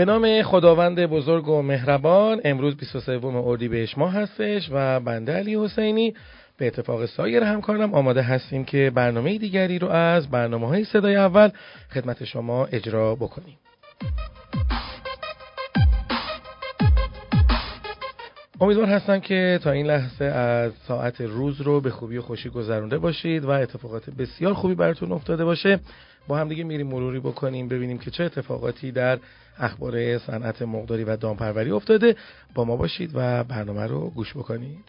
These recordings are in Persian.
به نام خداوند بزرگ و مهربان امروز 23 اردیبهشت ماه هستش و بنده علی حسینی به اتفاق سایر همکارم آماده هستیم که برنامه دیگری رو از برنامه های صدای اول خدمت شما اجرا بکنیم. امیدوار هستم که تا این لحظه از ساعت روز رو به خوبی و خوشی گذرونده باشید و اتفاقات بسیار خوبی براتون افتاده باشه. با هم دیگه میریم مروری بکنیم ببینیم که چه اتفاقاتی در اخبار صنعت مقداری و دامپروری افتاده. با ما باشید و برنامه رو گوش بکنید.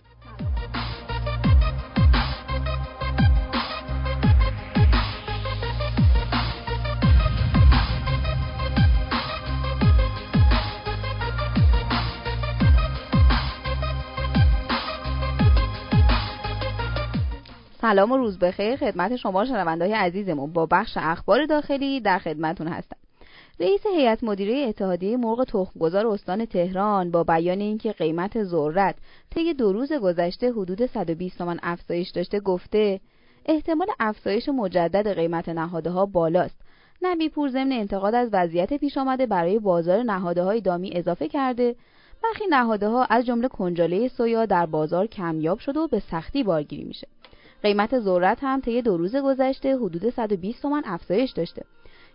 سلام و روز بخیر. خدمت شما شنونده های عزیزمون. با بخش اخبار داخلی در خدمتون هستم. رئیس هیئت مدیره اتحادیه مرغ تخمگذار استان تهران با بیان اینکه قیمت ذرت طی دو روز گذشته حدود 120 تومان افزایش داشته گفته احتمال افزایش مجدد قیمت نهاده ها بالاست. نبی پور ضمن انتقاد از وضعیت پیش آمده برای بازار نهاده های دامی اضافه کرده برخی نهاده ها از جمله کنجاله سویا در بازار کمیاب شده و به سختی بارگیری میشه. قیمت ذرت هم طی دو روز گذشته حدود 120 تومان افزایش داشته.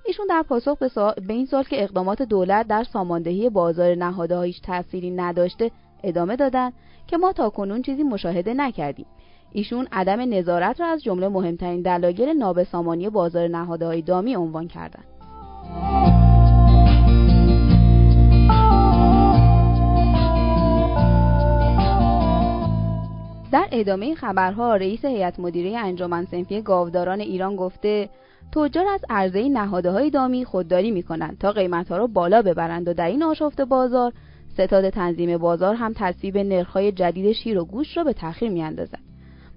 ایشون در پاسخ به, به این سال که اقدامات دولت در ساماندهی بازار نهاده هیچ تأثیری نداشته ادامه دادن که ما تا کنون چیزی مشاهده نکردیم ایشون عدم نظارت را از جمله مهمترین دلایل نابسامانی بازار نهادهای دامی عنوان کردند. در ادامه خبرها رئیس هیئت مدیره انجمن صنفی گاوداران ایران گفته تجار از عرضه نهاده های دامی خودداری می کنند تا قیمت ها را بالا ببرند و در این آشفت بازار ستاد تنظیم بازار هم تصویب نرخ‌های جدید شیر و گوشت را به تأخیر میاندازد.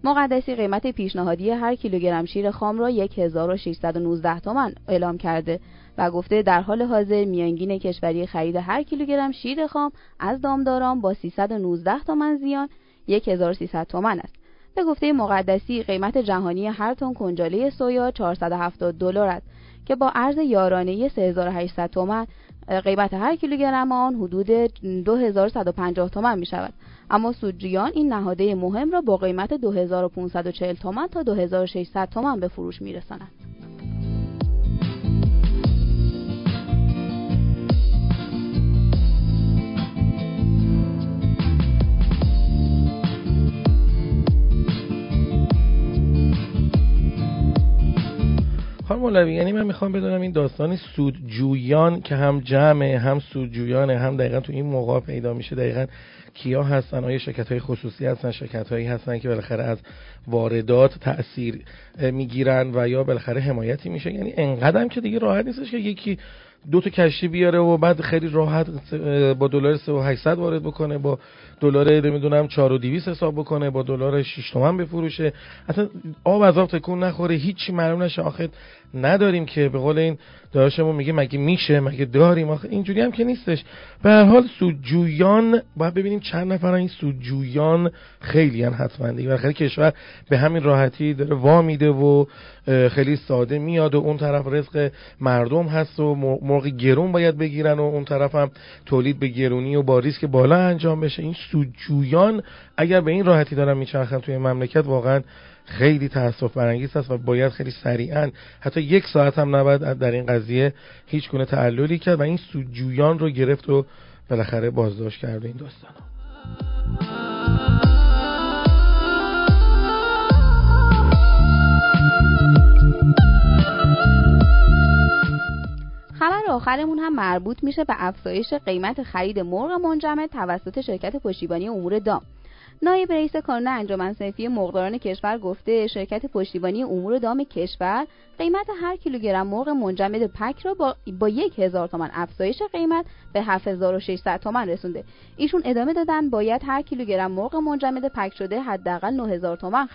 مقدسی قیمت پیشنهادی هر کیلوگرم شیر خام را 1619 تومان اعلام کرده و گفته در حال حاضر میانگین کشوری خرید هر کیلوگرم شیر خام از دامداران با 319 تومان زیان 1300 تومان است. به گفته مقدسی قیمت جهانی هر تن کنجاله سویا 470 دلار است که با ارز یارانه 3800 تومان قیمت هر کیلوگرم آن حدود 2150 تومان می شود اما سودجویان این نهاده مهم را با قیمت 2540 تومان تا 2600 تومان به فروش می رسانند. مولوی یعنی من می‌خوام بدونم این داستان سودجویان که هم جمع هم سودجویانه هم دقیقا تو این موقع پیدا میشه دقیقا کیا هستن؟ آیا شرکت های خصوصی هستن؟ شرکت هایی هستن که بالاخره از واردات تاثیر می‌گیرن و یا بالاخره حمایتی میشه؟ یعنی انقدرم که دیگه راحت نیستش که یکی دو تا کشتی بیاره و بعد خیلی راحت با دلار 3800 وارد بکنه با دلار نمی‌دونم 4200 حساب بکنه با دلار 6 تومن بفروشه. اصلا آب از آب تکون نخوره هیچی معلوم نشه. آخه نداریم که به قول این داشتمون میگه مگه میشه مگه داریم؟ آخه اینجوری هم که نیستش. به هر حال سودجویان باید ببینیم چند نفر این سودجویان خیلی هم حتما. دیگه خیلی کشور به همین راحتی داره وا میده و خیلی ساده میاد و اون طرف رزق مردم هست و مرغ گرون باید بگیرن و اون طرف هم تولید به گرونی و با ریسک بالا انجام بشه. این سودجویان اگر به این راحتی دارن میچرخن توی مملکت واقعا خیلی تاسف برانگیز است و باید خیلی سریعا حتی یک ساعت هم نباید در این قضیه هیچ گونه تعللی کرد و این سودجویان رو گرفت و بالاخره بازداشت کرد این داستان. خبر آخرمون هم مربوط میشه به افزایش قیمت خرید مرغ منجمد توسط شرکت پشتیبانی امور دام. نایب رئیس کانون انجمن صنفی مرغداران کشور گفته شرکت پشتیبانی امور دام کشور قیمت هر کیلوگرم مرغ منجمد پک را با, با یک هزار تومان افزایش قیمت به 7600 تومان رسونده. ایشون ادامه دادن باید هر کیلوگرم مرغ منجمد پک شده حداقل 9000 تومان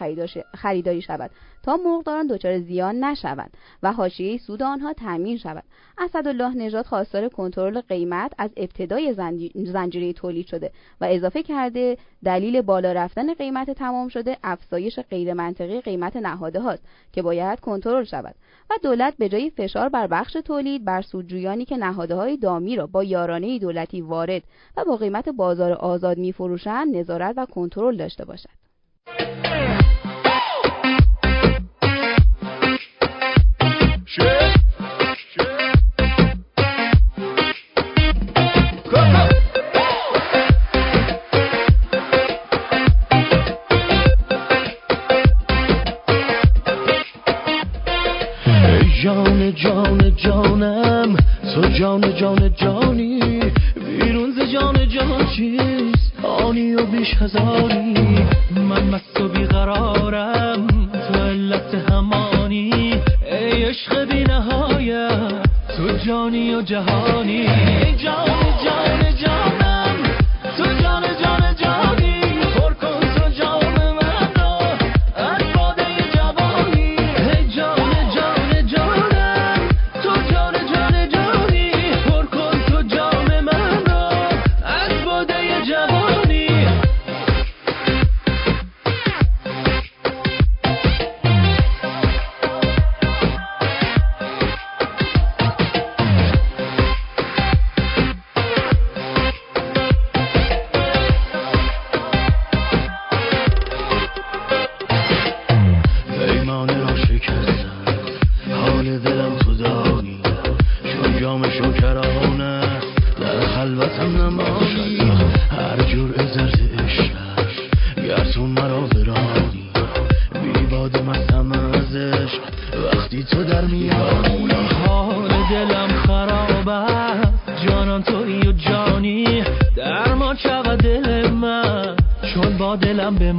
خریداری شود. تا مرغداران دچار زیان نشوند و حاشیه سود آنها تامین شود. اسدالله نژاد خواستار کنترل قیمت از ابتدای زنجیره تولید شده و اضافه کرده دلیل بالا رفتن قیمت تمام شده افزایش غیرمنطقی قیمت نهاده هاست که باید کنترل شود و دولت به جای فشار بر بخش تولید بر سودجویانی که نهاده های دامی را با یارانه دولتی وارد و با قیمت بازار آزاد میفروشند نظارت و کنترل داشته باشد. جان جان جانم. تو جان جان جانی. بیرون ز جان جان چیست؟ آنی و بیش هزاری من مست و بیقرارم. تو علت همانی. ای عشق بی نهایت تو جانی و جهانی. جان جان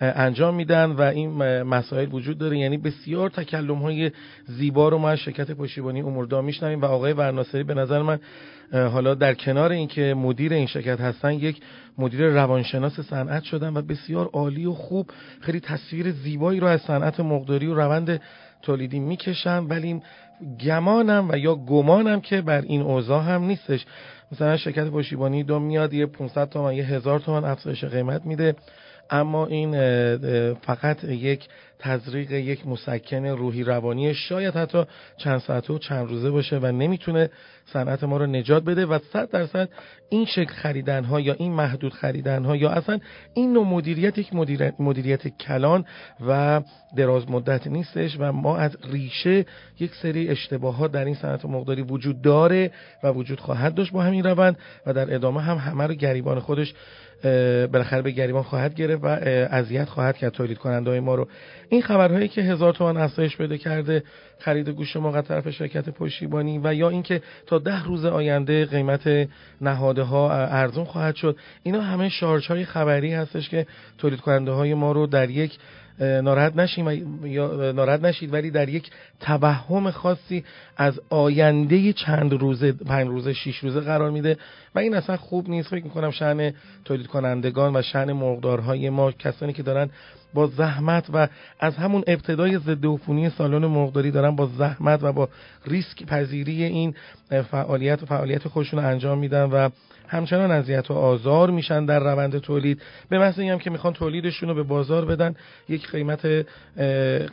انجام میدن و این مسائل وجود داره. یعنی بسیار تکلم های زیبا رو ما شرکت پشتیبانی اموردام میشنویم و آقای ورناصری به نظر من حالا در کنار اینکه مدیر این شرکت هستن یک مدیر روانشناس صنعت شدن و بسیار عالی و خوب خیلی تصویر زیبایی رو از صنعت مقداری و روند تولیدی می‌کشن ولی گمانم و یا گمانم که بر این اوضاع هم نیستش. مثلا شرکت پشتیبانی دو میاد یه 500 تومن یه هزار تومن افزایش قیمت میده. اما این فقط یک تزریق یک مسکن روحی روانی شاید حتی چند ساعته و چند روزه باشه و نمی‌تونه صنعت ما رو نجات بده و صد درصد این شکل خریدن ها یا این محدود خریدن ها یا اصلا این نوع مدیریت یک مدیریت, کلان و دراز مدت نیستش و ما از ریشه یک سری اشتباهات در این صنعت مقداری وجود داره و وجود خواهد داشت با همین روند و در ادامه هم همه رو گریبان خودش بالاخره به گریبان خواهد گرفت و اذیت خواهد کرد تولید کننده ما رو. این خبرهایی که هزار تومان افزایش پیدا کرده خرید گوش ما طرف شرکت پشتیبانی و یا اینکه تا ده روز آینده قیمت نهاده ها ارزون خواهد شد اینا همه شارژ های خبری هستش که تولید کننده های ما رو در یک ناراحت نشیم یا ناراحت نشید ولی در یک توهم خاصی از آینده چند روزه پنج روزه شش روزه قرار میده. و این اصلا خوب نیست. فکر می‌کنم شأن تولید کنندگان و شأن مرغدارهای ما کسانی که دارن با زحمت و از همون ابتدای ضد عفونی سالن مرغداری دارن با زحمت و با ریسک پذیری این فعالیت و فعالیت خودشون انجام میدن و همچنان اذیت و آزار میشن در روند تولید. به محض هم که می‌خوان تولیدشون رو به بازار بدن یک قیمت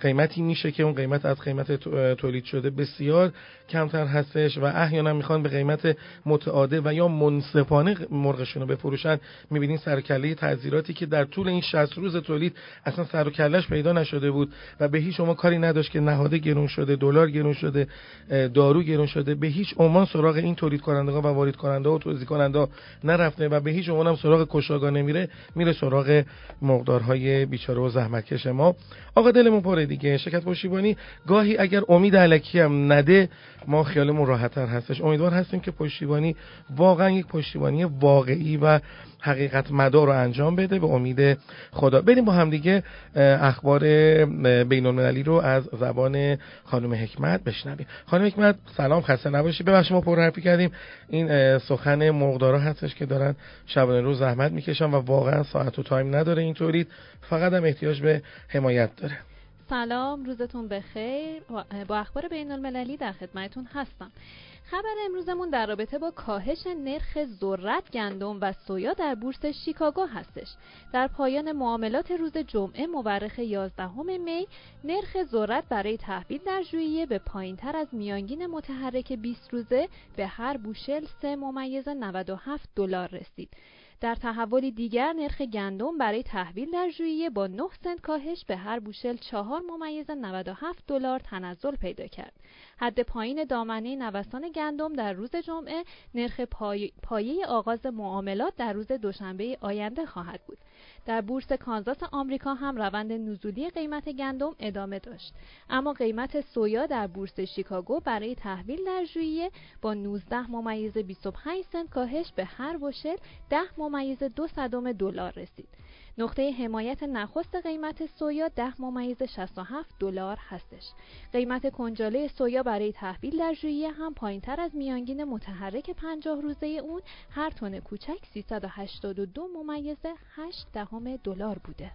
قیمتی میشه که اون قیمت از قیمت تولید شده بسیار کمتر هستش و احیانا می‌خوان به قیمت متعادل و یا منصفانه مرغشون رو بفروشن. می‌بینین سرکله تعذیراتی که در طول این 60 روز تولید اصلا سر و کلش پیدا نشده بود و به هیچ شما کاری نداشت که نهاده گرون شده دلار گرون شده دارو گرون شده به هیچ عنوان سراغ این تولید کننده ها و وارد کننده و توزیع کننده نرفته و به هیچ عنوان هم سراغ کشاگاه نمیره میره سراغ مقدارهای بیچاره و زحمتکش ما. آقا دلمون پره دیگه. شرکت پشتیبانی گاهی اگر امید علکی هم نده ما خیالمون راحتتر هستش. امیدوار هستیم که پشتیبانی واقعا یک پشتیبانی واقعی و حقیقت مدار رو انجام بده به امید خدا. بریم با هم دیگه اخبار بین المللی رو از زبان خانم حکمت بشنویم. خانم حکمت سلام خسته نباشی. ببخشید ما پر حرفی کردیم. این سخن مقدارا هستش که دارن شبانه روز زحمت می‌کشن و واقعا ساعت و تایم نداره این تولید فقط هم احتیاج به حمایت داره. سلام روزتون بخیر. با اخبار بین المللی در خدمتتون هستم. خبر امروزمون در رابطه با کاهش نرخ ذرت گندم و سویا در بورس شیکاگو هستش. در پایان معاملات روز جمعه مورخ 11 می نرخ ذرت برای تحویل در ژوئیه به پایینتر از میانگین متحرک 20 روزه به هر بوشل 3 ممیز 97 دلار رسید. در تحولی دیگر نرخ گندم برای تحویل در ژوئیه با 9 سنت کاهش به هر بوشل 4 ممیز 97 دلار تنزل پیدا کرد. حد پایین دامنه نوسان گندم در روز جمعه نرخ پایه آغاز معاملات در روز دوشنبه آینده خواهد بود. در بورس کانزاس آمریکا هم روند نزولی قیمت گندم ادامه داشت. اما قیمت سویا در بورس شیکاگو برای تحویل در ژوئیه با 19 ممیز 25 سنت کاهش به هر وشل 10 ممیز دو صدم دلار رسید. نقطه حمایت نخست قیمت سویا 10 ممیز 67 دلار هستش. قیمت کنجاله سویا برای تحویل در ژوئیه هم پایینتر از میانگین متحرک 50 روزه اون هر تن کوچک 382 ممیز 8 دهم دلار بوده.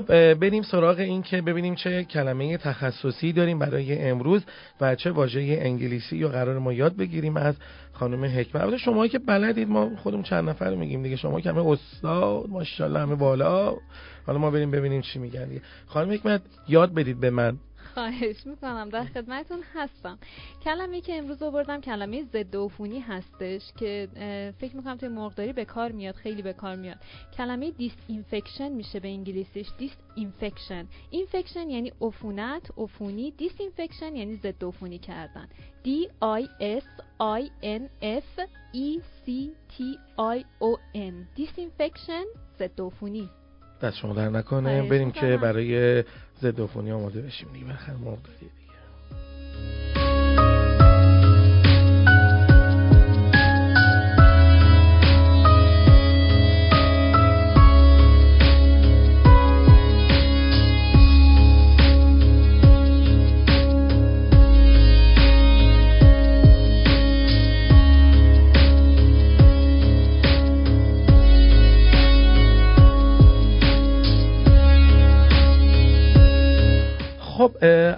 خب بریم سراغ این که ببینیم چه کلمه تخصصی داریم برای امروز و چه واژه انگلیسی یا قرار ما یاد بگیریم از خانم حکمت. البته شما که بلدید ما خودمون چند نفر میگیم دیگه. شما که همه استاد ماشاءالله همه بالا. حالا ما بریم ببینیم چی میگن دیگه. خانم حکمت یاد بدید به من. خواهش می‌کنم. در خدمتون هستم. کلمه که امروز آوردم کلمه ضد عفونی هستش که فکر می‌کنم توی مرغداری به کار میاد خیلی به کار میاد. کلمه disinfection میشه به انگلیسیش. disinfection infection یعنی عفونت عفونی. disinfection یعنی ضد عفونی کردن. D I S I N F E C T I O N. disinfection ضد عفونی. دست شما درد نکنه. بریم که برای ضد عفونی آماده بشیم. دیگه بخیر مرغ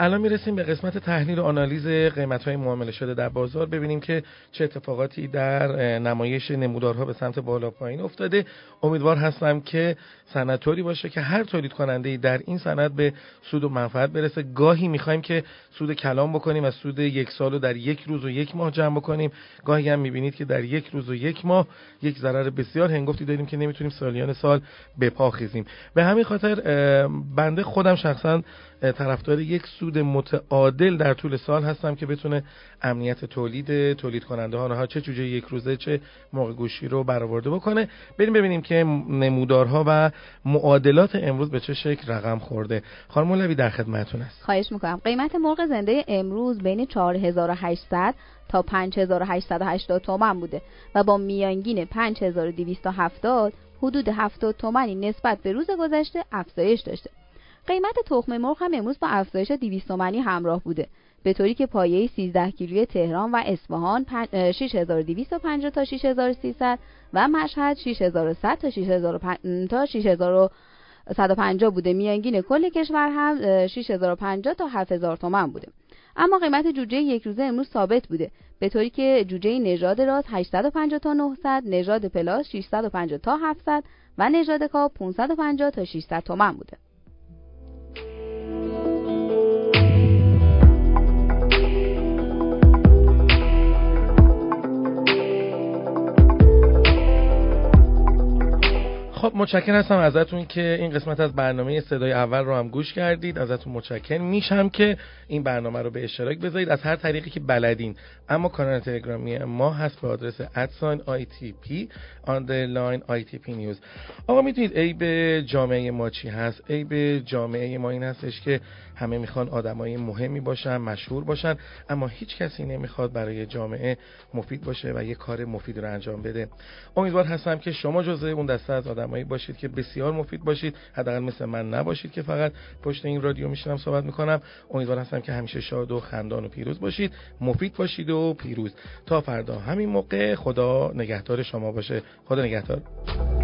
الان می‌رسیم به قسمت تحلیل و آنالیز قیمت های معامله شده در بازار. ببینیم که چه اتفاقاتی در نمایش نمودارها به سمت بالا پایین افتاده. امیدوار هستم که سند باشه که هر تولید کننده در این سند به سود و منفعت برسه. گاهی می‌خوایم که سود کلام بکنیم و سود یک سال رو در یک روز و یک ماه جمع بکنیم. گاهی هم می‌بینید که در یک روز و یک ماه یک ضرر بسیار هنگفتی داریم که نمی‌تونیم سالیان سال بپاخیزیم به همین خاطر بنده خودم شخصا طرفدار یک سود متعادل در طول سال هستم که بتونه امنیت تولید تولید کننده ها چه جوجه یک روزه چه موقع گوشی رو برآورده بکنه. بریم ببینیم که نمودارها و معادلات امروز به چه شکل رقم خورده؟ خانم مولوی در خدمتتون است خواهش می‌کنم. قیمت مرغ زنده امروز بین 4800 تا 5880 تومن بوده و با میانگین 5270 حدود 70 تومنی نسبت به روز گذشته افزایش داشته. قیمت تخم مرغ هم امروز با افزایش 200 تومانی همراه بوده. به طوری که پایه 13 کیلویی تهران و اصفهان 6250 تا 6300 و مشهد 6100 تا 6050 تا 6150 بوده. میانگین کل کشور هم 6050 تا 7000 تومان بوده. اما قیمت جوجه یک روزه امروز ثابت بوده. به طوری که جوجه نژاد راز 850 تا 900 نژاد پلاس 650 تا 700 و نژاد کاب 550 تا 600 تومان بوده. خب متشکرم هستم ازتون که این قسمت از برنامه صدای اول رو هم گوش کردید. ازتون متشکرم. میشم که این برنامه رو به اشتراک بذارید. از هر طریقی که بلدین. اما کانال تلگرامی ما هست به آدرس ادساین آی تی پی نیوز آقا می‌دونید ای به جامعه ما چی هست؟ ای به جامعه ما این هستش که همه می‌خوان آدمای مهمی باشن مشهور باشن اما هیچ کسی نمی‌خواد برای جامعه مفید باشه و یه کار مفید رو انجام بده. امیدوار هستم که شما جزء اون دسته از آدمایی باشید که بسیار مفید باشید. حداقل مثل من نباشید که فقط پشت این رادیو میشینم صحبت می‌کنم. امیدوار هستم که همیشه شاد و خندان و پیروز باشید. مفید باشید و پیروز. تا فردا همین موقع خدا نگهدار شما باشه. خدا نگهدار.